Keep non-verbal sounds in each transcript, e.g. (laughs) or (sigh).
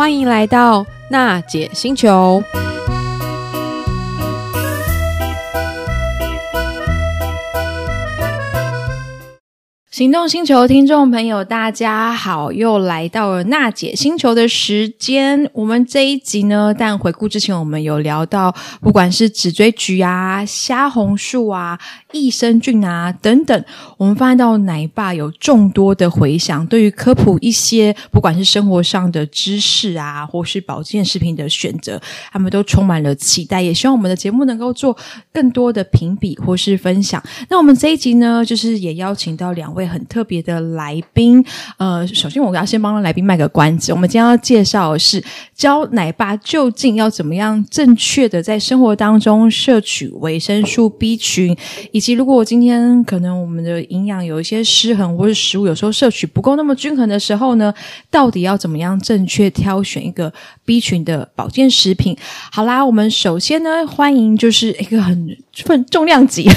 欢迎来到娜姐星球。行动星球听众朋友，大家好，又来到了娜姐星球的时间。我们这一集呢，但回顾之前，我们有聊到，不管是紫锥菊啊、虾红素啊、益生菌啊等等，我们发现到奶爸有众多的回响，对于科普一些不管是生活上的知识啊，或是保健食品的选择，他们都充满了期待，也希望我们的节目能够做更多的评比或是分享。那我们这一集呢，就是也邀请到两位。很特别的来宾，呃，首先我要先帮来宾卖个关子。我们今天要介绍的是教奶爸究竟要怎么样正确的在生活当中摄取维生素 B 群，以及如果我今天可能我们的营养有一些失衡，或是食物有时候摄取不够那么均衡的时候呢，到底要怎么样正确挑选一个 B 群的保健食品？好啦，我们首先呢，欢迎就是一个很重量级、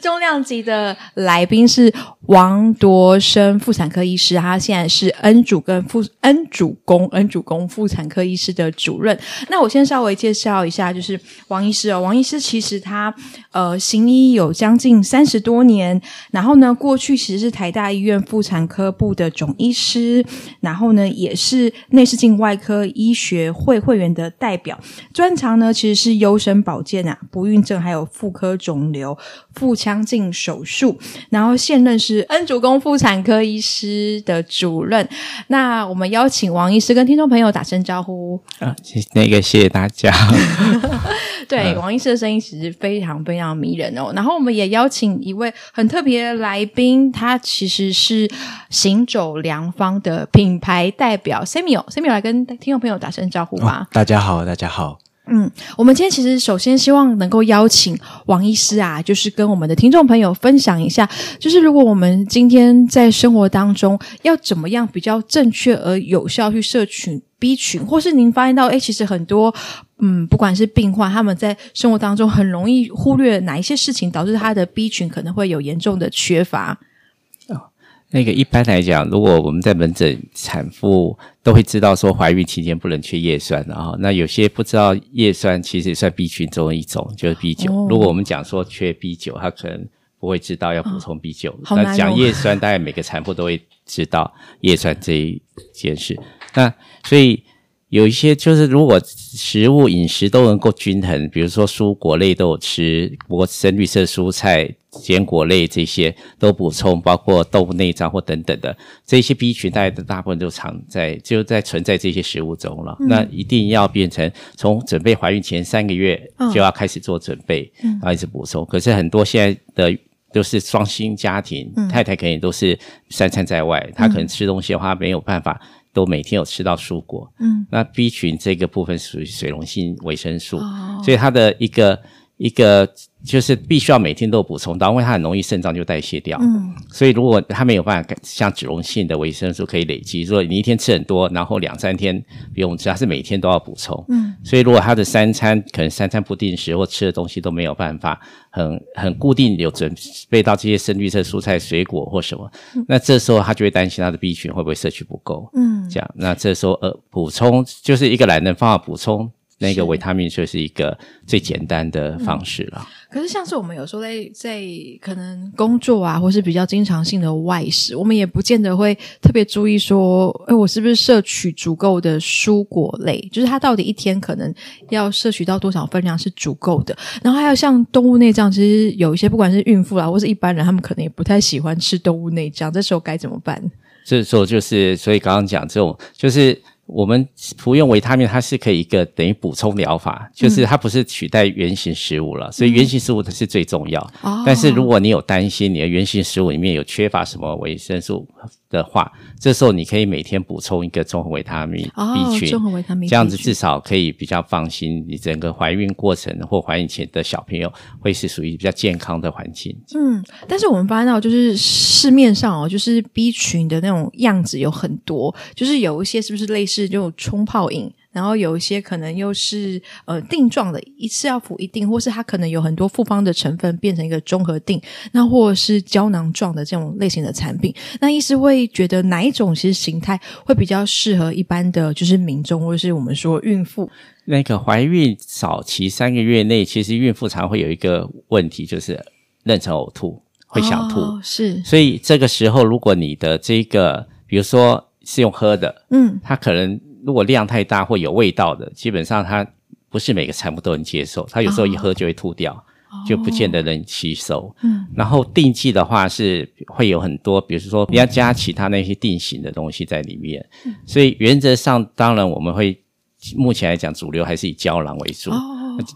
重量级的来宾是王夺生妇产科医师，他现在是恩主跟妇恩主公恩主公妇产科医师的主任。那我先稍微介绍一下，就是王医师哦。王医师其实他呃行医有将近三十多年，然后呢，过去其实是台大医院妇产科部的总医师，然后呢，也是内视镜外科医学会会员的代表，专长呢其实是优生保健啊，不孕症还有妇科。肿瘤、腹腔镜手术，然后现任是恩主公妇产科医师的主任。那我们邀请王医师跟听众朋友打声招呼啊，那个谢谢大家。(laughs) (laughs) 对，王医师的声音其实非常非常迷人哦。然后我们也邀请一位很特别的来宾，他其实是行走良方的品牌代表 Samuel，Samuel 来跟听众朋友打声招呼吧。哦，大家好，大家好。嗯，我们今天其实首先希望能够邀请王医师啊，就是跟我们的听众朋友分享一下，就是如果我们今天在生活当中要怎么样比较正确而有效去摄取 B 群，或是您发现到，诶，其实很多嗯，不管是病患他们在生活当中很容易忽略哪一些事情，导致他的 B 群可能会有严重的缺乏。那个一般来讲，如果我们在门诊，产妇都会知道说怀孕期间不能缺叶酸，然后那有些不知道叶酸其实也算 B 群中的一种，就是 B 九。哦。如果我们讲说缺 B 九，他可能不会知道要补充 B 九。哦。那讲叶酸，大概每个产妇都会知道叶酸这一件事。那所以。有一些就是，如果食物饮食都能够均衡，比如说蔬果类都有吃，不过深绿色蔬菜、坚果类这些都补充，包括豆腐内脏或等等的这些 B 群，大的大部分都藏在就在存在这些食物中了。嗯、那一定要变成从准备怀孕前三个月就要开始做准备，然后一直补充。可是很多现在的都是双薪家庭，嗯、太太可能都是三餐在外，她可能吃东西的话没有办法。都每天有吃到蔬果，嗯，那 B 群这个部分属于水溶性维生素，哦，所以它的一个一个。就是必须要每天都有补充到，因为它很容易肾脏就代谢掉。嗯，所以如果它没有办法像脂溶性的维生素可以累积，所以你一天吃很多，然后两三天不用吃，它是每天都要补充。嗯，所以如果他的三餐可能三餐不定时或吃的东西都没有办法很很固定有准备到这些深绿色蔬菜水果或什么，嗯，那这时候他就会担心他的 B 群会不会摄取不够。嗯，这样，那这时候呃补充就是一个懒人方法补充。那个维他命就是一个最简单的方式了。嗯。可是，像是我们有时候在在可能工作啊，或是比较经常性的外食，我们也不见得会特别注意说，哎，我是不是摄取足够的蔬果类？就是它到底一天可能要摄取到多少分量是足够的？然后还有像动物内脏，其实有一些不管是孕妇啦，或是一般人，他们可能也不太喜欢吃动物内脏，这时候该怎么办？这时候就是，所以刚刚讲这种就是。我们服用维他命，它是可以一个等于补充疗法，就是它不是取代原型食物了，嗯、所以原型食物它是最重要。哦、但是如果你有担心你的原型食物里面有缺乏什么维生素的话，这时候你可以每天补充一个综合维他命 B 群，综合维他命 B 群，这样子至少可以比较放心，你整个怀孕过程或怀孕前的小朋友会是属于比较健康的环境。嗯，但是我们发现到就是市面上哦，就是 B 群的那种样子有很多，就是有一些是不是类似就冲泡饮，然后有一些可能又是呃定状的，一次要服一定，或是它可能有很多复方的成分变成一个综合定，那或者是胶囊状的这种类型的产品，那医师会觉得哪一种其实形态会比较适合一般的就是民众，或者是我们说孕妇？那个怀孕早期三个月内，其实孕妇常会有一个问题，就是妊娠呕吐，会想吐，哦、是。所以这个时候，如果你的这个，比如说是用喝的，嗯，它可能如果量太大或有味道的，基本上它不是每个产妇都能接受，它有时候一喝就会吐掉，哦、就不见得能吸收。嗯，然后定剂的话是会有很多，比如说你要加其他那些定型的东西在里面，嗯、所以原则上当然我们会。目前来讲，主流还是以胶囊为主，oh.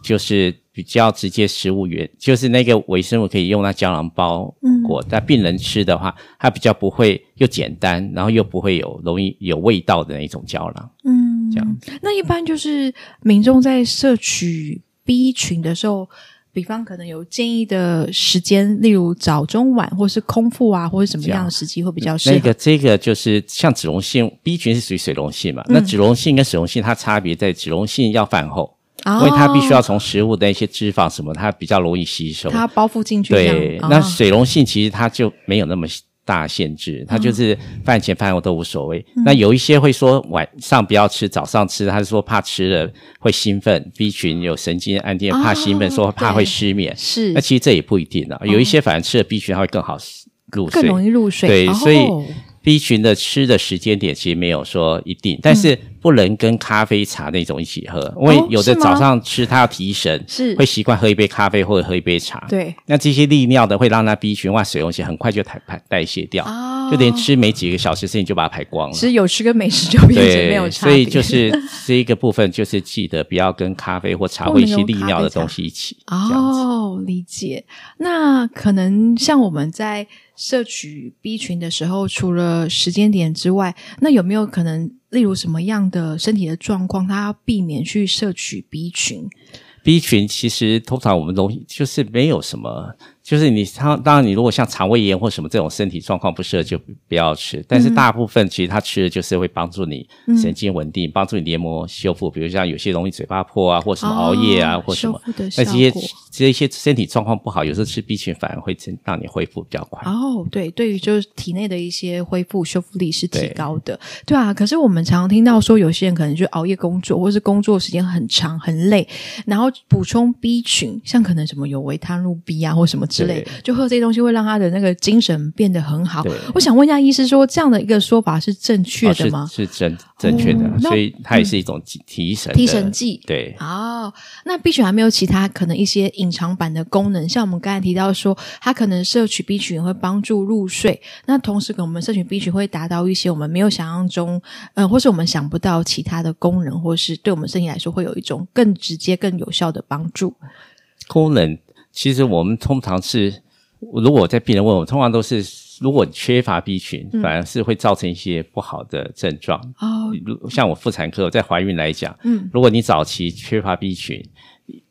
就是比较直接食物源，就是那个微生物可以用那胶囊包裹。嗯、但病人吃的话，它比较不会又简单，然后又不会有容易有味道的那一种胶囊。嗯，这样。那一般就是民众在摄取 B 群的时候。比方可能有建议的时间，例如早、中、晚，或是空腹啊，或者什么样的时机会比较适合？那个这个就是像脂溶性 B 群是属于水溶性嘛？嗯、那脂溶性跟水溶性它差别在脂溶性要饭后，哦、因为它必须要从食物的一些脂肪什么，它比较容易吸收，它包覆进去。对，哦、那水溶性其实它就没有那么。大限制，它就是饭前饭后都无所谓。嗯、那有一些会说晚上不要吃，早上吃，他是说怕吃了会兴奋，B 群有神经安定，怕兴奋，说怕会失眠。是，那其实这也不一定啊。有一些反而吃了 B 群，它会更好入睡，更容易入睡。对，所以。哦 B 群的吃的时间点其实没有说一定，但是不能跟咖啡茶那种一起喝，嗯、因为有的早上吃它要提神，是会习惯喝一杯咖啡或者喝一杯茶。对，那这些利尿的会让它 B 群哇水溶性很快就排排代谢掉，哦、就连吃没几个小时，事情就把它排光了。其实有吃跟没吃就变成没有差。所以就是这一个部分，就是记得不要跟咖啡或茶或一些利尿的东西一起。(laughs) 哦，理解。那可能像我们在。摄取 B 群的时候，除了时间点之外，那有没有可能，例如什么样的身体的状况，他要避免去摄取 B 群？B 群其实通常我们东西就是没有什么。就是你，当当然，你如果像肠胃炎或什么这种身体状况不适合，就不要吃。但是大部分其实它吃的就是会帮助你神经稳定，帮、嗯、助你黏膜修复。比如像有些容易嘴巴破啊，或什么熬夜啊，哦、或什么，那这些这些身体状况不好，有时候吃 B 群反而会让你恢复比较快。哦，对，对于就是体内的一些恢复修复力是提高的。对，对啊，可是我们常常听到说，有些人可能就熬夜工作，或是工作时间很长很累，然后补充 B 群，像可能什么有维他露 B 啊，或什么。之类，就喝这些东西会让他的那个精神变得很好。对我想问一下医师，说这样的一个说法是正确的吗？哦、是，是正正确的，哦、所以它也是一种提神、嗯、提神剂。对，哦，那 B 群还没有其他可能一些隐藏版的功能，像我们刚才提到说，它可能摄取 B 群会帮助入睡。那同时，跟我们摄取 B 群会达到一些我们没有想象中，呃，或是我们想不到其他的功能，或是对我们身体来说会有一种更直接、更有效的帮助。功能。其实我们通常是，如果在病人问我，通常都是，如果缺乏 B 群，反而是会造成一些不好的症状。哦、嗯，像我妇产科在怀孕来讲，嗯，如果你早期缺乏 B 群，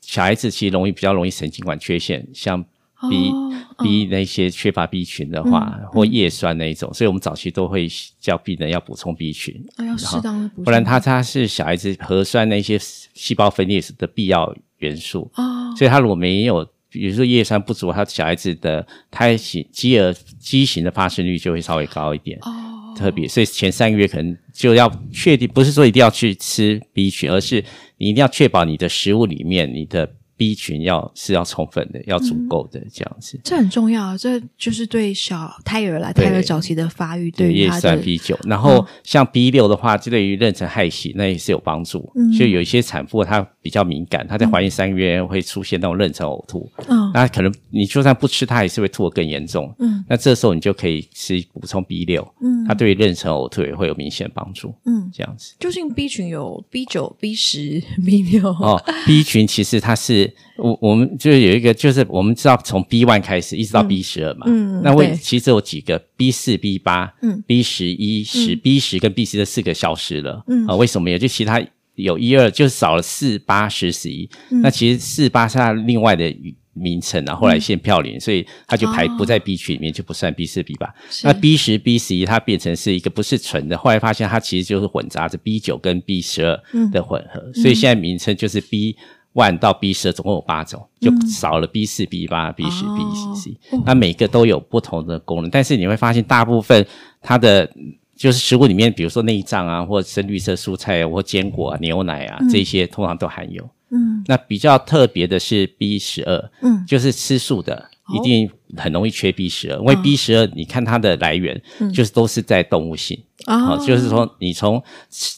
小孩子其实容易比较容易神经管缺陷，像 B、哦、B 那些缺乏 B 群的话，嗯、或叶酸那一种，所以我们早期都会叫病人要补充 B 群，要适当的补充，不然它它是小孩子核酸那些细胞分裂的必要元素。哦，所以他如果没有。比如说叶酸不足，他小孩子的胎型、畸儿畸形的发生率就会稍微高一点。哦，特别，所以前三个月可能就要确定，不是说一定要去吃 B 群，而是你一定要确保你的食物里面你的。B 群要是要充分的，要足够的这样子，这很重要。这就是对小胎儿来，胎儿早期的发育，对于叶酸 B 九。然后像 B 六的话，就对于妊娠害喜那也是有帮助。就有一些产妇她比较敏感，她在怀孕三个月会出现那种妊娠呕吐。嗯，那可能你就算不吃，她也是会吐得更严重。嗯，那这时候你就可以吃补充 B 六。嗯，它对于妊娠呕吐也会有明显帮助。嗯，这样子。究竟 B 群有 B 九、B 十、B 六？哦，B 群其实它是。我我们就是有一个，就是我们知道从 B one 开始一直到 B 十二嘛，嗯，那为其实有几个 B 四、B 八，嗯，B 十一、十、B 十跟 B 十这四个消失了，嗯，啊，为什么？有？就其他有一二，就少了四八十十一，那其实四八是它另外的名称，然后后来限嘌呤，嗯、所以它就排不在 B 区里面，哦、就不算 B 四 B 八。那 B 十 B 十一它变成是一个不是纯的，后来发现它其实就是混杂着 B 九跟 B 十二的混合，嗯、所以现在名称就是 B one 到 B 十二总共有八种，就少了 B 四 B 八 B 十 B 十 C，。那每个都有不同的功能，但是你会发现大部分它的。就是食物里面，比如说内脏啊，或深绿色蔬菜啊，或坚果啊、牛奶啊，这些通常都含有。嗯，那比较特别的是 B 十二，嗯，就是吃素的。一定很容易缺 B 十二，因为 B 十二，你看它的来源，就是都是在动物性啊，就是说你从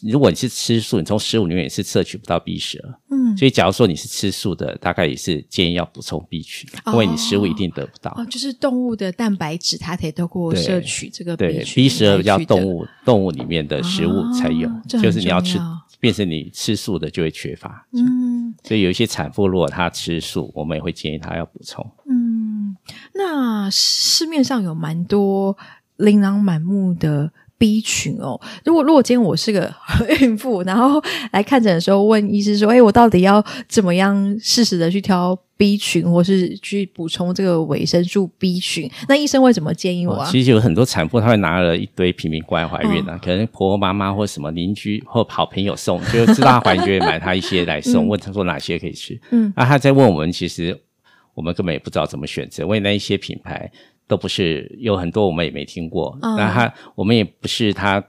如果你是吃素，你从食物里面也是摄取不到 B 十二，嗯，所以假如说你是吃素的，大概也是建议要补充 B 群，因为你食物一定得不到。哦，就是动物的蛋白质，它可以透过摄取这个 B 群。对，B 十二要动物动物里面的食物才有，就是你要吃，变成你吃素的就会缺乏。嗯，所以有一些产妇如果她吃素，我们也会建议她要补充。嗯。那市面上有蛮多琳琅满目的 B 群哦。如果如果今天我是个 (laughs) 孕妇，然后来看诊的时候问医师说：“哎，我到底要怎么样适时的去挑 B 群，或是去补充这个维生素 B 群？”那医生会怎么建议我啊？其实有很多产妇，她会拿了一堆瓶瓶罐怀孕啊，哦、可能婆婆妈妈或什么邻居或好朋友送，就知道她怀孕就会买她一些来送，(laughs) 嗯、问她说哪些可以吃。嗯，那她在问我们，其实。我们根本也不知道怎么选择，因为那一些品牌都不是，有很多我们也没听过。那、嗯、他我们也不是他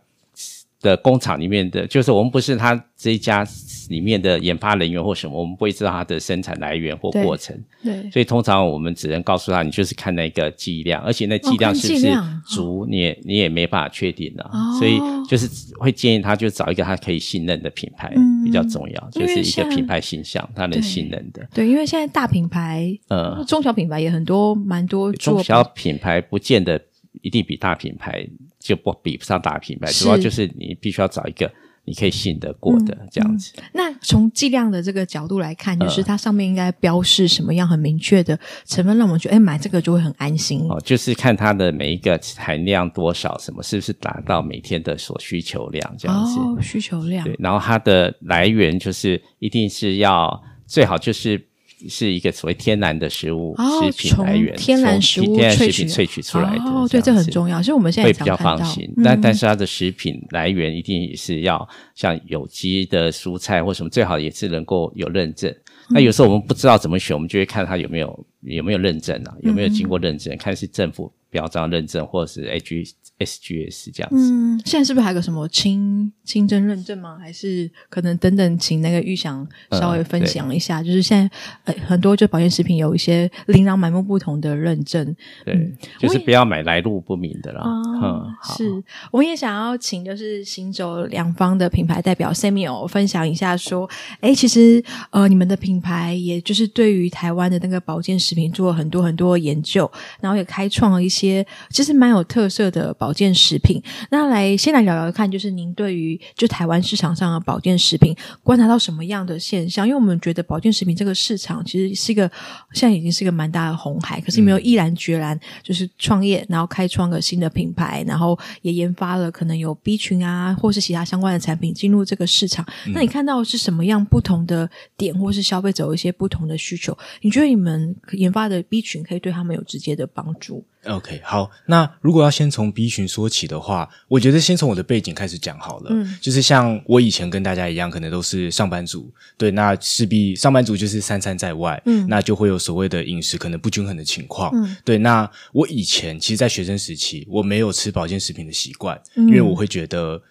的工厂里面的，就是我们不是他这一家里面的研发人员或什么，我们不会知道它的生产来源或过程。对，对，所以通常我们只能告诉他，你就是看那个剂量，而且那剂量是不是足，你也你也没办法确定的。哦、所以就是会建议他，就找一个他可以信任的品牌、嗯、比较重要，就是一个品牌形象，他能信任的。对，因为现在大品牌，呃，中小品牌也很多，蛮多。中小品牌不见得一定比大品牌。就不比不上大品牌，主要就是你必须要找一个你可以信得过的这样子。那从剂量的这个角度来看，就是它上面应该标示什么样很明确的成分，让我们觉得哎买这个就会很安心。哦，就是看它的每一个含量多少，什么是不是达到每天的所需求量这样子。哦，需求量。对，然后它的来源就是一定是要最好就是。是一个所谓天然的食物食品来源，天然食物天然食品萃取出来的哦，对，这很重要，所以我们现在会比较放心。但但是它的食品来源一定也是要像有机的蔬菜或什么，最好也是能够有认证。那有时候我们不知道怎么选，我们就会看它有没有有没有认证啊，有没有经过认证，看是政府标章认证或者是 H。SGS 这样子，嗯，现在是不是还有个什么清清真认证吗？还是可能等等，请那个玉祥稍微分享一下。嗯、就是现在呃很多就保健食品有一些琳琅满目不同的认证，对，嗯、就是不要买来路不明的啦。嗯，嗯是，我也想要请就是行走两方的品牌代表 Samuel 分享一下，说，哎，其实呃你们的品牌也就是对于台湾的那个保健食品做了很多很多研究，然后也开创了一些其实蛮有特色的保。保健食品，那来先来聊聊看，就是您对于就台湾市场上的保健食品观察到什么样的现象？因为我们觉得保健食品这个市场其实是一个现在已经是一个蛮大的红海，可是没有毅然决然就是创业，然后开创个新的品牌，然后也研发了可能有 B 群啊，或是其他相关的产品进入这个市场。那你看到是什么样不同的点，或是消费者有一些不同的需求？你觉得你们研发的 B 群可以对他们有直接的帮助？OK，好，那如果要先从 B 群说起的话，我觉得先从我的背景开始讲好了。嗯，就是像我以前跟大家一样，可能都是上班族，对，那势必上班族就是三餐在外，嗯，那就会有所谓的饮食可能不均衡的情况。嗯，对，那我以前其实，在学生时期，我没有吃保健食品的习惯，嗯，因为我会觉得，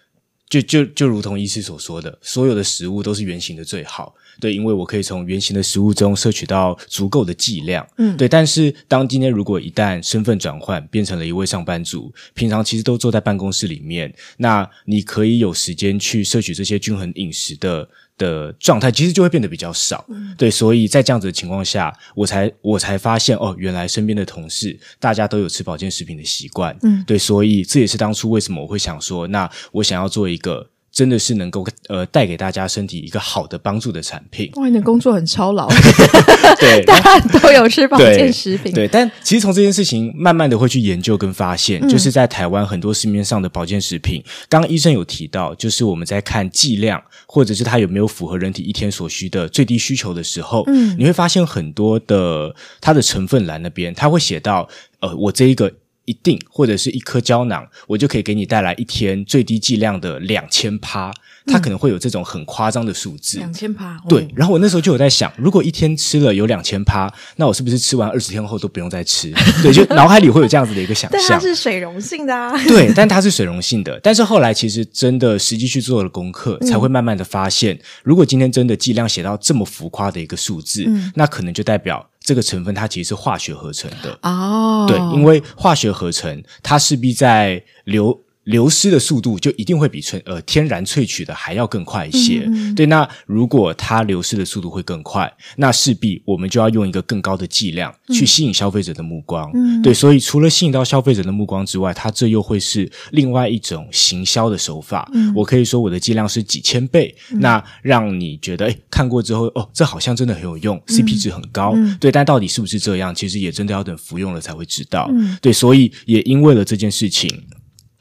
就就就如同医师所说的，所有的食物都是圆形的最好。对，因为我可以从圆形的食物中摄取到足够的剂量，嗯，对。但是，当今天如果一旦身份转换，变成了一位上班族，平常其实都坐在办公室里面，那你可以有时间去摄取这些均衡饮食的的状态，其实就会变得比较少。嗯，对。所以在这样子的情况下，我才我才发现，哦，原来身边的同事大家都有吃保健食品的习惯，嗯，对。所以这也是当初为什么我会想说，那我想要做一个。真的是能够呃带给大家身体一个好的帮助的产品。哇，你的工作很操劳，(laughs) 对，(laughs) 大家都有吃保健食品。对，对，但其实从这件事情慢慢的会去研究跟发现，嗯、就是在台湾很多市面上的保健食品，刚刚医生有提到，就是我们在看剂量或者是它有没有符合人体一天所需的最低需求的时候，嗯，你会发现很多的它的成分栏那边，它会写到，呃，我这一个。一定或者是一颗胶囊，我就可以给你带来一天最低剂量的两千趴，它可能会有这种很夸张的数字。两千趴，对。然后我那时候就有在想，如果一天吃了有两千趴，那我是不是吃完二十天后都不用再吃？(laughs) 对，就脑海里会有这样子的一个想象。但它是水溶性的啊。对，但它是水溶性的。但是后来其实真的实际去做了功课，才会慢慢的发现，嗯、如果今天真的剂量写到这么浮夸的一个数字，嗯、那可能就代表。这个成分它其实是化学合成的哦，对，因为化学合成它势必在流。流失的速度就一定会比纯呃天然萃取的还要更快一些，嗯嗯对。那如果它流失的速度会更快，那势必我们就要用一个更高的剂量去吸引消费者的目光，嗯、对。所以除了吸引到消费者的目光之外，它这又会是另外一种行销的手法。嗯、我可以说我的剂量是几千倍，嗯、那让你觉得诶看过之后哦，这好像真的很有用，嗯，CP 值很高，嗯、对。但到底是不是这样，其实也真的要等服用了才会知道，嗯、对。所以也因为了这件事情。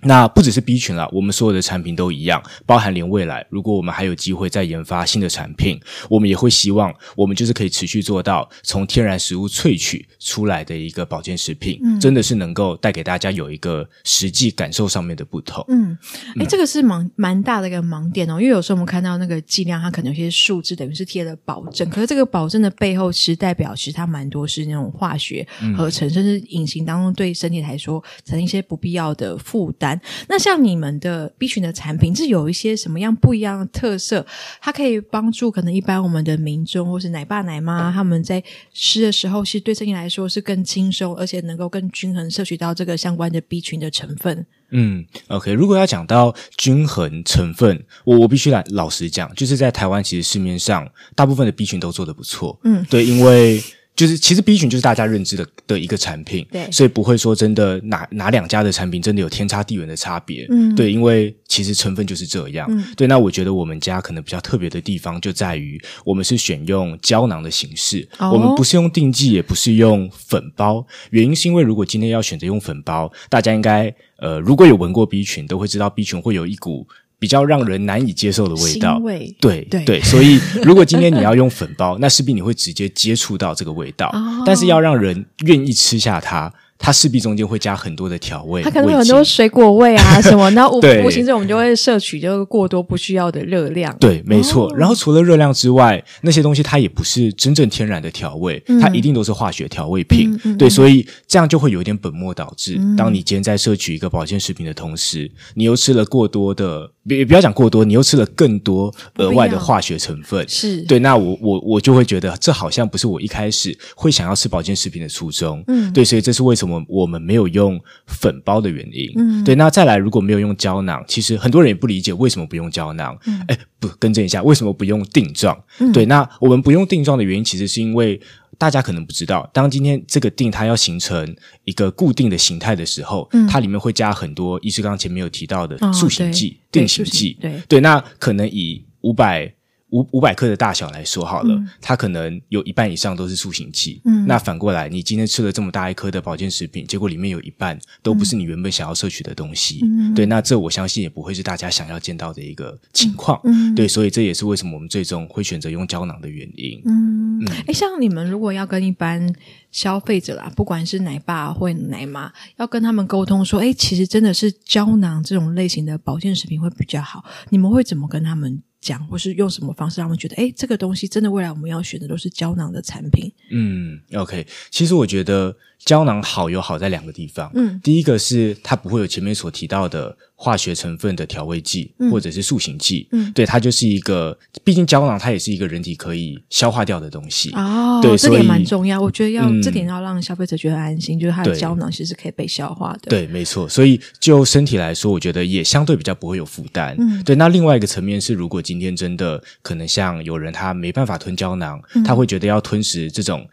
那不只是 B 群了，我们所有的产品都一样，包含连未来，如果我们还有机会再研发新的产品，我们也会希望我们就是可以持续做到从天然食物萃取出来的一个保健食品，嗯，真的是能够带给大家有一个实际感受上面的不同。嗯，哎，这个是蛮蛮大的一个盲点哦，因为有时候我们看到那个剂量，它可能有些数字等于是贴了保证，可是这个保证的背后，其实代表其实它蛮多是那种化学合成，嗯、甚至隐形当中对身体来说产生一些不必要的负担。那像你们的 B 群的产品，是有一些什么样不一样的特色？它可以帮助可能一般我们的民众或是奶爸奶妈他们在吃的时候，其实对身体来说是更轻松，而且能够更均衡摄取到这个相关的 B 群的成分。嗯，OK，如果要讲到均衡成分，我我必须来老实讲，就是在台湾其实市面上大部分的 B 群都做得不错。嗯，对，因为。就是其实 B 群就是大家认知的的一个产品，对，所以不会说真的哪哪两家的产品真的有天差地远的差别，嗯，对，因为其实成分就是这样，嗯，对。那我觉得我们家可能比较特别的地方就在于，我们是选用胶囊的形式，哦，我们不是用定剂，也不是用粉包。原因是因为如果今天要选择用粉包，大家应该呃如果有闻过 B 群，都会知道 B 群会有一股。比较让人难以接受的味道，味对对，对，所以如果今天你要用粉包，那势必你会直接接触到这个味道，哦、但是要让人愿意吃下它。它势必中间会加很多的调味，它可能有很多水果味啊 (laughs) 什么，那无无形中我们就会摄取这个过多不需要的热量。对，没错。哦、然后除了热量之外，那些东西它也不是真正天然的调味，嗯、它一定都是化学调味品。嗯嗯、对，所以这样就会有一点本末倒置。嗯、当你今天在摄取一个保健食品的同时，你又吃了过多的，别不要讲过多，你又吃了更多额外的化学成分。是对，那我我我就会觉得这好像不是我一开始会想要吃保健食品的初衷。嗯，对，所以这是为什么。我我们没有用粉包的原因，嗯，对。那再来，如果没有用胶囊，其实很多人也不理解为什么不用胶囊。嗯，哎，不，更正一下，为什么不用定状？嗯，对。那我们不用定状的原因，其实是因为大家可能不知道，当今天这个定它要形成一个固定的形态的时候，嗯，它里面会加很多，医师刚刚前面有提到的塑形剂、定型剂，对对。那可能以五百。五五百克的大小来说好了，嗯、它可能有一半以上都是塑形剂。嗯，那反过来，你今天吃了这么大一颗的保健食品，结果里面有一半都不是你原本想要摄取的东西。嗯，对，那这我相信也不会是大家想要见到的一个情况。嗯，对，所以这也是为什么我们最终会选择用胶囊的原因。嗯，哎、嗯，像你们如果要跟一般消费者啦，不管是奶爸或奶妈，要跟他们沟通说，哎，其实真的是胶囊这种类型的保健食品会比较好，你们会怎么跟他们讲，或是用什么方式让他们觉得，哎，这个东西真的未来我们要选的都是胶囊的产品。嗯，OK，其实我觉得胶囊好有好在两个地方。嗯，第一个是它不会有前面所提到的。化学成分的调味剂，或者是塑形剂，嗯，对，它就是一个，毕竟胶囊它也是一个人体可以消化掉的东西哦，对，这点蛮重要，我觉得要、嗯、这点要让消费者觉得安心，就是它的胶囊其实是可以被消化的，对，没错，所以就身体来说，我觉得也相对比较不会有负担，嗯，对。那另外一个层面是，如果今天真的可能像有人他没办法吞胶囊，嗯、他会觉得要吞食这种。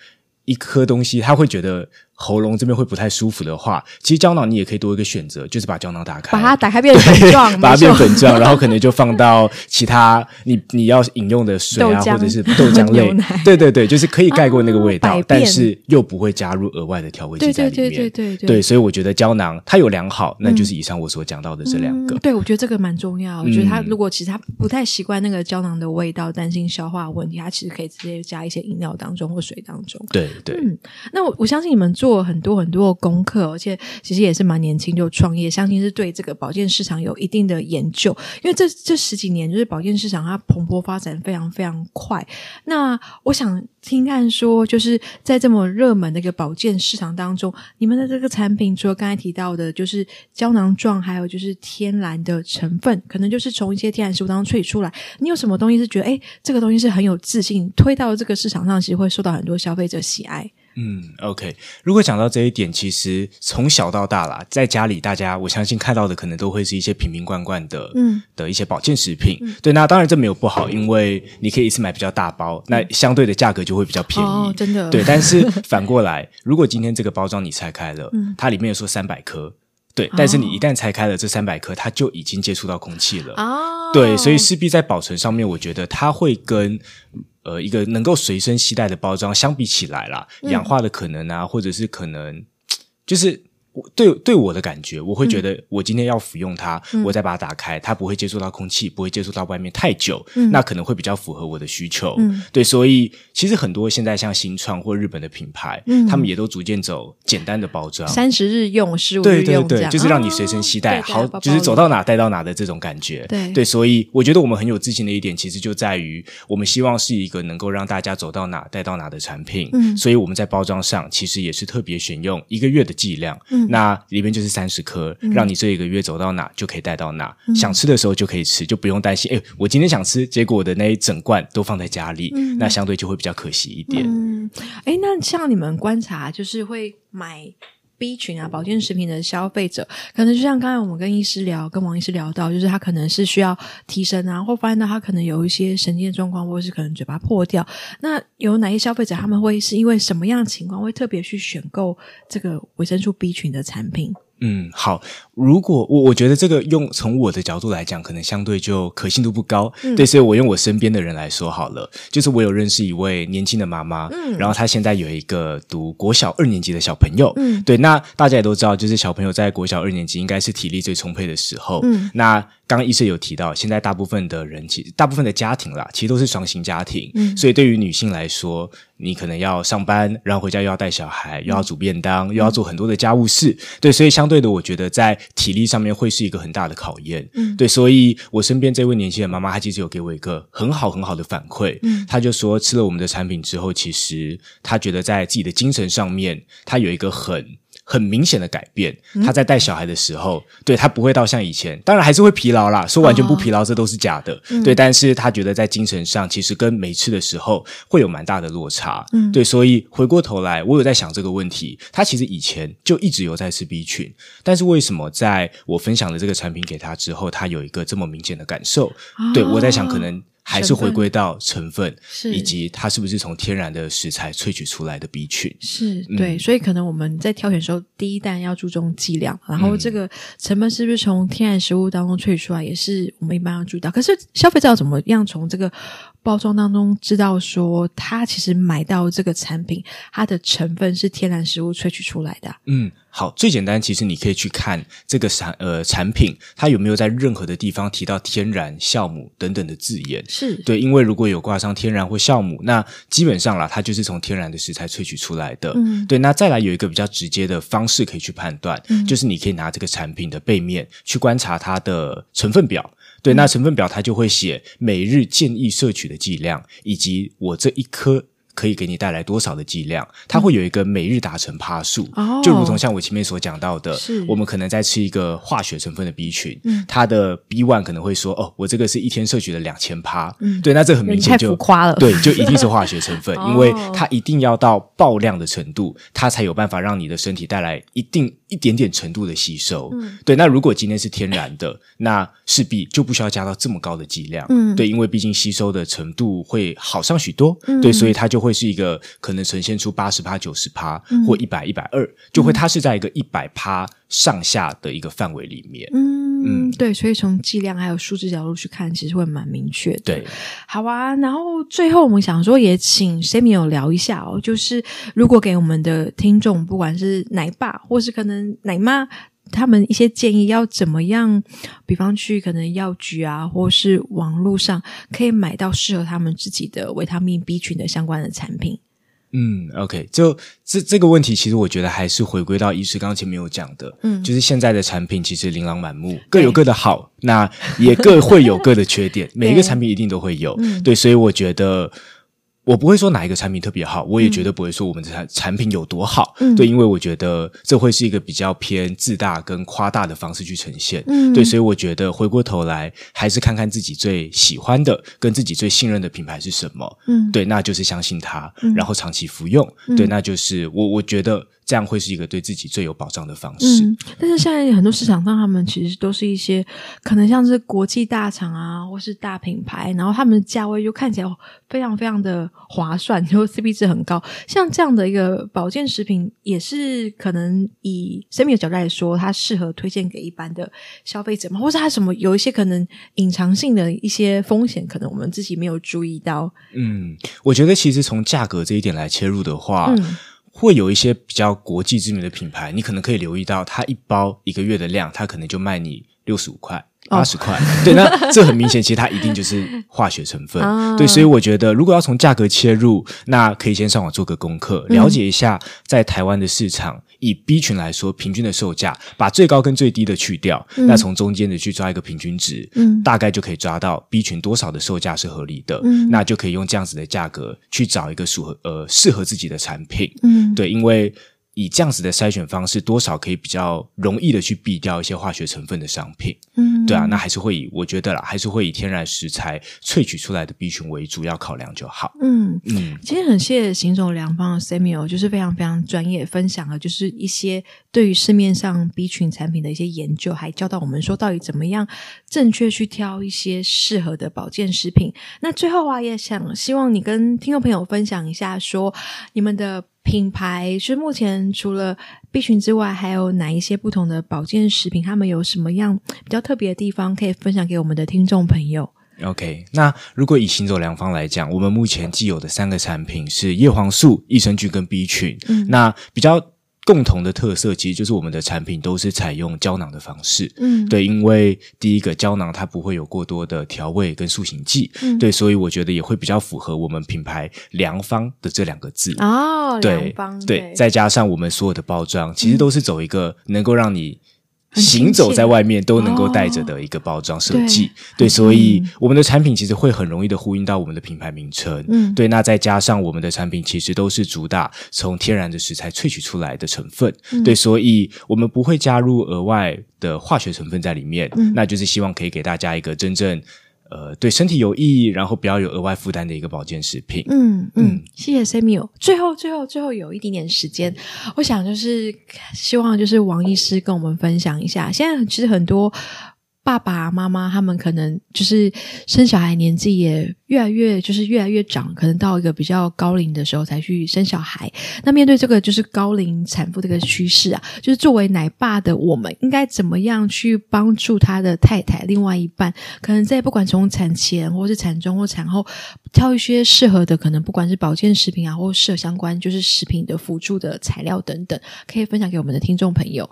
一颗东西，他会觉得喉咙这边会不太舒服的话，其实胶囊你也可以多一个选择，就是把胶囊打开，把它打开变成粉状，(laughs) 把它变粉状，(laughs) 然后可能就放到其他你你要饮用的水啊，或者是豆浆类，(laughs) 对对对，就是可以盖过那个味道，但是又不会加入额外的调味剂在里面。对对对对对，对，所以我觉得胶囊它有良好，那就是以上我所讲到的这两个。对，我觉得这个蛮重要。我觉得他如果其实他不太习惯那个胶囊的味道，担心消化问题，他其实可以直接加一些饮料当中或水当中。对对，嗯，那我我相信你们做做很多很多的功课，而且其实也是蛮年轻就创业，相信是对这个保健市场有一定的研究。因为这这十几年，就是保健市场它蓬勃发展非常非常快。那我想听看说，就是在这么热门的一个保健市场当中，你们的这个产品，除了刚才提到的，就是胶囊状，还有就是天然的成分，可能就是从一些天然食物当中萃取出来。你有什么东西是觉得，哎，这个东西是很有自信，推到这个市场上，其实会受到很多消费者喜爱？嗯，OK。如果讲到这一点，其实从小到大啦，在家里大家我相信看到的可能都会是一些瓶瓶罐罐的，嗯，的一些保健食品。嗯、对，那当然这没有不好，因为你可以一次买比较大包，嗯、那相对的价格就会比较便宜。哦，真的。对，但是反过来，如果今天这个包装你拆开了，嗯、它里面有说三百颗，对，但是你一旦拆开了这三百颗，它就已经接触到空气了。哦，对，所以势必在保存上面，我觉得它会跟。呃，一个能够随身携带的包装，相比起来啦，氧化的可能啊，嗯、或者是可能，就是。对对我的感觉，我会觉得我今天要服用它，嗯、我再把它打开，它不会接触到空气，不会接触到外面太久，嗯、那可能会比较符合我的需求。嗯、对，所以其实很多现在像新创或日本的品牌，嗯、他们也都逐渐走简单的包装，三十日用，十五日用，对对对，就是让你随身携带，哦、好，就是走到哪带到哪的这种感觉。对对，所以我觉得我们很有自信的一点，其实就在于我们希望是一个能够让大家走到哪带到哪的产品。嗯，所以我们在包装上其实也是特别选用一个月的剂量。嗯，那里面就是。三十颗，让你这一个月走到哪就可以带到哪，嗯、想吃的时候就可以吃，就不用担心。哎，我今天想吃，结果我的那一整罐都放在家里，嗯、那相对就会比较可惜一点。嗯，哎，那像你们观察，就是会买 B 群啊保健食品的消费者，可能就像刚才我们跟医师聊，跟王医师聊到，就是他可能是需要提神啊，或发现到他可能有一些神经的状况，或者是可能嘴巴破掉。那有哪些消费者他们会是因为什么样的情况会特别去选购这个维生素 B 群的产品？嗯，好。如果我我觉得这个用从我的角度来讲，可能相对就可信度不高。嗯、对，所以我用我身边的人来说好了，就是我有认识一位年轻的妈妈，嗯，然后她现在有一个读国小二年级的小朋友，嗯，对，那大家也都知道，就是小朋友在国小二年级应该是体力最充沛的时候，嗯，那刚刚医生有提到，现在大部分的人其实大部分的家庭啦，其实都是双薪家庭，嗯，所以对于女性来说，你可能要上班，然后回家又要带小孩，又要煮便当，嗯、又要做很多的家务事，对，所以相对的，我觉得在体力上面会是一个很大的考验，嗯，对，所以我身边这位年轻的妈妈，她其实有给我一个很好很好的反馈，嗯，她就说吃了我们的产品之后，其实她觉得在自己的精神上面，她有一个很。很明显的改变，他在带小孩的时候，嗯、对他不会到像以前，当然还是会疲劳啦。说完全不疲劳，这都是假的。哦、对，但是他觉得在精神上，其实跟没吃的时候会有蛮大的落差。嗯，对，所以回过头来，我有在想这个问题。他其实以前就一直有在吃 B 群，但是为什么在我分享了这个产品给他之后，他有一个这么明显的感受？哦、对，我在想，可能。还是回归到成分，是以及它是不是从天然的食材萃取出来的 B 群？是对，嗯、所以可能我们在挑选的时候，第一单要注重剂量，然后这个成分是不是从天然食物当中萃取出来，也是我们一般要注意到。可是消费者要怎么样从这个包装当中知道说，他其实买到这个产品，它的成分是天然食物萃取出来的？嗯。好，最简单，其实你可以去看这个产呃产品，它有没有在任何的地方提到天然、酵母等等的字眼。是对，因为如果有挂上天然或酵母，那基本上啦，它就是从天然的食材萃取出来的。嗯，对。那再来有一个比较直接的方式可以去判断，嗯，就是你可以拿这个产品的背面去观察它的成分表。对，那成分表它就会写每日建议摄取的剂量，以及我这一颗。可以给你带来多少的剂量？它会有一个每日达成趴数，哦、就如同像我前面所讲到的，是。我们可能在吃一个化学成分的 B 群，嗯、它的 B one 可能会说，哦，我这个是一天摄取了两千趴，嗯、对，那这很明显就浮夸了，对，就一定是化学成分，(laughs) 哦、因为它一定要到爆量的程度，它才有办法让你的身体带来一定一点点程度的吸收，嗯、对。那如果今天是天然的，(laughs) 那势必就不需要加到这么高的剂量，嗯，对，因为毕竟吸收的程度会好上许多，嗯、对，所以它就。会是一个可能呈现出八十趴、九十趴或一百、一百二，就会它是在一个一百趴上下的一个范围里面。嗯，嗯对，所以从剂量还有数字角度去看，其实会蛮明确的。对，好啊。然后最后我们想说，也请 Samuel 聊一下哦，就是如果给我们的听众，不管是奶爸或是可能奶妈。他们一些建议要怎么样？比方去可能药局啊，或是网络上可以买到适合他们自己的维他命 B 群的相关的产品。嗯，OK，就这这个问题，其实我觉得还是回归到医师刚刚前面有讲的，嗯，就是现在的产品其实琳琅满目，各有各的好，那也各会有各的缺点，(laughs) 每一个产品一定都会有，对，对，所以我觉得。我不会说哪一个产品特别好，我也绝对不会说我们的产产品有多好，嗯，对，因为我觉得这会是一个比较偏自大跟夸大的方式去呈现，嗯，对，所以我觉得回过头来还是看看自己最喜欢的跟自己最信任的品牌是什么，嗯，对，那就是相信它，然后长期服用，嗯，对，那就是我我觉得。这样会是一个对自己最有保障的方式。嗯，但是现在很多市场上，他们其实都是一些可能像是国际大厂啊，或是大品牌，然后他们的价位就看起来非常非常的划算，就 CP 值很高。像这样的一个保健食品，也是可能以 Samuel 的角度来说，它适合推荐给一般的消费者吗？或是它什么有一些可能隐藏性的一些风险，可能我们自己没有注意到。嗯，我觉得其实从价格这一点来切入的话，嗯。会有一些比较国际知名的品牌，你可能可以留意到，它一包一个月的量，它可能就卖你六十五块。八十块，对，那这很明显，其实它一定就是化学成分，(laughs) 对，所以我觉得如果要从价格切入，那可以先上网做个功课，了解一下在台湾的市场，以 B 群来说，平均的售价，把最高跟最低的去掉，那从中间的去抓一个平均值，嗯，大概就可以抓到 B 群多少的售价是合理的，嗯，那就可以用这样子的价格去找一个适合呃适合自己的产品，嗯，对，因为。以这样子的筛选方式，多少可以比较容易的去避掉一些化学成分的商品。嗯，对啊，那还是会以我觉得啦，还是会以天然食材萃取出来的 B 群为主要考量就好。嗯嗯，今天很谢谢行走良方的 Samuel，就是非常非常专业分享了，就是一些对于市面上 B 群产品的一些研究，还教导我们说到底怎么样正确去挑一些适合的保健食品。那最后啊，也想希望你跟听众朋友分享一下，说你们的。品牌是目前除了 B 群之外，还有哪一些不同的保健食品？他们有什么样比较特别的地方可以分享给我们的听众朋友？OK，那如果以行走良方来讲，我们目前既有的三个产品是叶黄素、益生菌跟 B 群，嗯，那比较。共同的特色其实就是我们的产品都是采用胶囊的方式，嗯，对，因为第一个胶囊它不会有过多的调味跟塑形剂，嗯，对，所以我觉得也会比较符合我们品牌良方的这两个字。哦，对，良方，对，再加上我们所有的包装，其实都是走一个能够让你。行走在外面都能够带着的一个包装设计，哦、对，对，所以我们的产品其实会很容易的呼应到我们的品牌名称，嗯，对。那再加上我们的产品其实都是主打从天然的食材萃取出来的成分，嗯、对，所以我们不会加入额外的化学成分在里面，嗯，那就是希望可以给大家一个真正。呃，对身体有益，然后不要有额外负担的一个保健食品。嗯嗯，谢谢 Samuel。最后，最后，最后有一点点时间，我想就是希望就是王医师跟我们分享一下，现在其实很多。爸爸妈妈他们可能就是生小孩年纪也越来越就是越来越长，可能到一个比较高龄的时候才去生小孩。那面对这个就是高龄产妇这个趋势啊，就是作为奶爸的我们应该怎么样去帮助他的太太、另外一半，可能在不管从产前或是产中或产后，挑一些适合的，可能不管是保健食品啊，或适合相关就是食品的辅助的材料等等，可以分享给我们的听众朋友。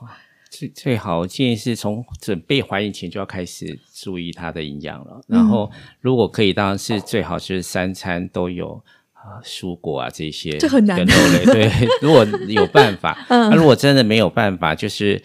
最最好建议是从准备怀孕前就要开始注意它的营养了。然后，如果可以，当然是最好就是三餐都有啊，蔬果啊这些，这很难。(laughs) 对，如果有办法，那如果真的没有办法，就是。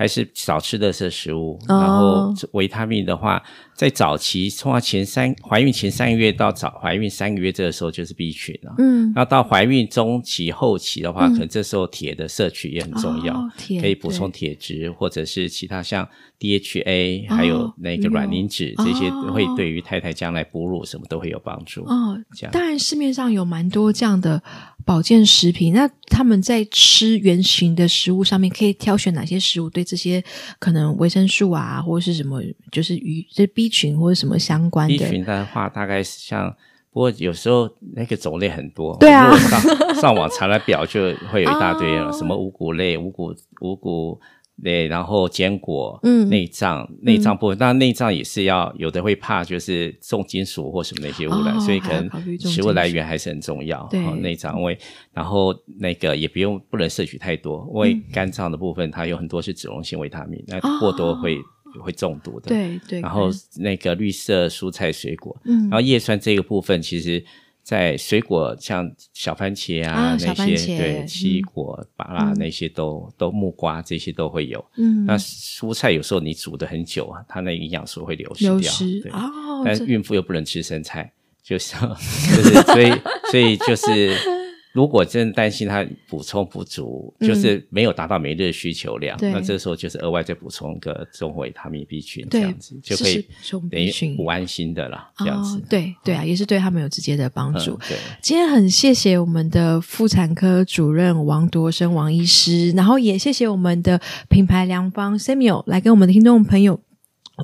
还是少吃的些食物，然后维他命的话，在早期，从前三怀孕前三个月到早怀孕三个月这个时候就是 B 群了。嗯，那到怀孕中期后期的话，可能这时候铁的摄取也很重要，可以补充铁质，或者是其他像 DHA，还有那个卵磷脂这些，会对于太太将来哺乳什么都会有帮助。哦，这样。当然市面上有蛮多这样的保健食品，那他们在吃原型的食物上面，可以挑选哪些食物对？这些可能维生素啊，或者是什么，就是与这 B 群或者什么相关的 B 群的话，大概是像不过有时候那个种类很多，对啊，上 (laughs) 上网查了表就会有一大堆了，(laughs) 哦、什么五谷类、五谷五谷类，然后坚果、嗯，内脏、内脏部分，当然内脏也是要有的会怕就是重金属或什么那些污染，哦、所以可能食物来源还是很重要。对，内脏因为然后那个也不用不能摄取太多，因为肝脏的部分它有很多是脂溶性维他命，那过多会。哦会中毒的，对对。然后那个绿色蔬菜水果，嗯，然后叶酸这个部分，其实，在水果像小番茄啊，啊那些对奇异果、芭拉那些都都木瓜这些都会有。嗯，那蔬菜有时候你煮的很久啊，它那营养素会流失掉。流失对哦。但孕妇又不能吃生菜，就像 (laughs) 就是所以所以就是。如果真的担心他补充不足，嗯、就是没有达到每日的需求量，那这时候就是额外再补充个综合维他命 B 群，这样子就可以等于补安心的啦。这样子，哦、对对啊，也是对他们有直接的帮助。嗯、对，今天很谢谢我们的妇产科主任王铎生王医师，然后也谢谢我们的品牌良方 Samuel 来跟我们的听众朋友。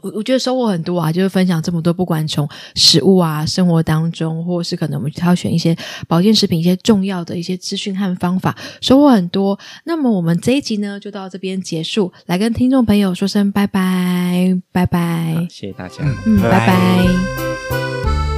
我我觉得收获很多啊，就是分享这么多，不管从食物啊、生活当中，或是可能我们挑选一些保健食品、一些重要的一些资讯和方法，收获很多。那么我们这一集呢，就到这边结束，来跟听众朋友说声拜拜，拜拜，谢谢大家，嗯，拜拜。拜拜。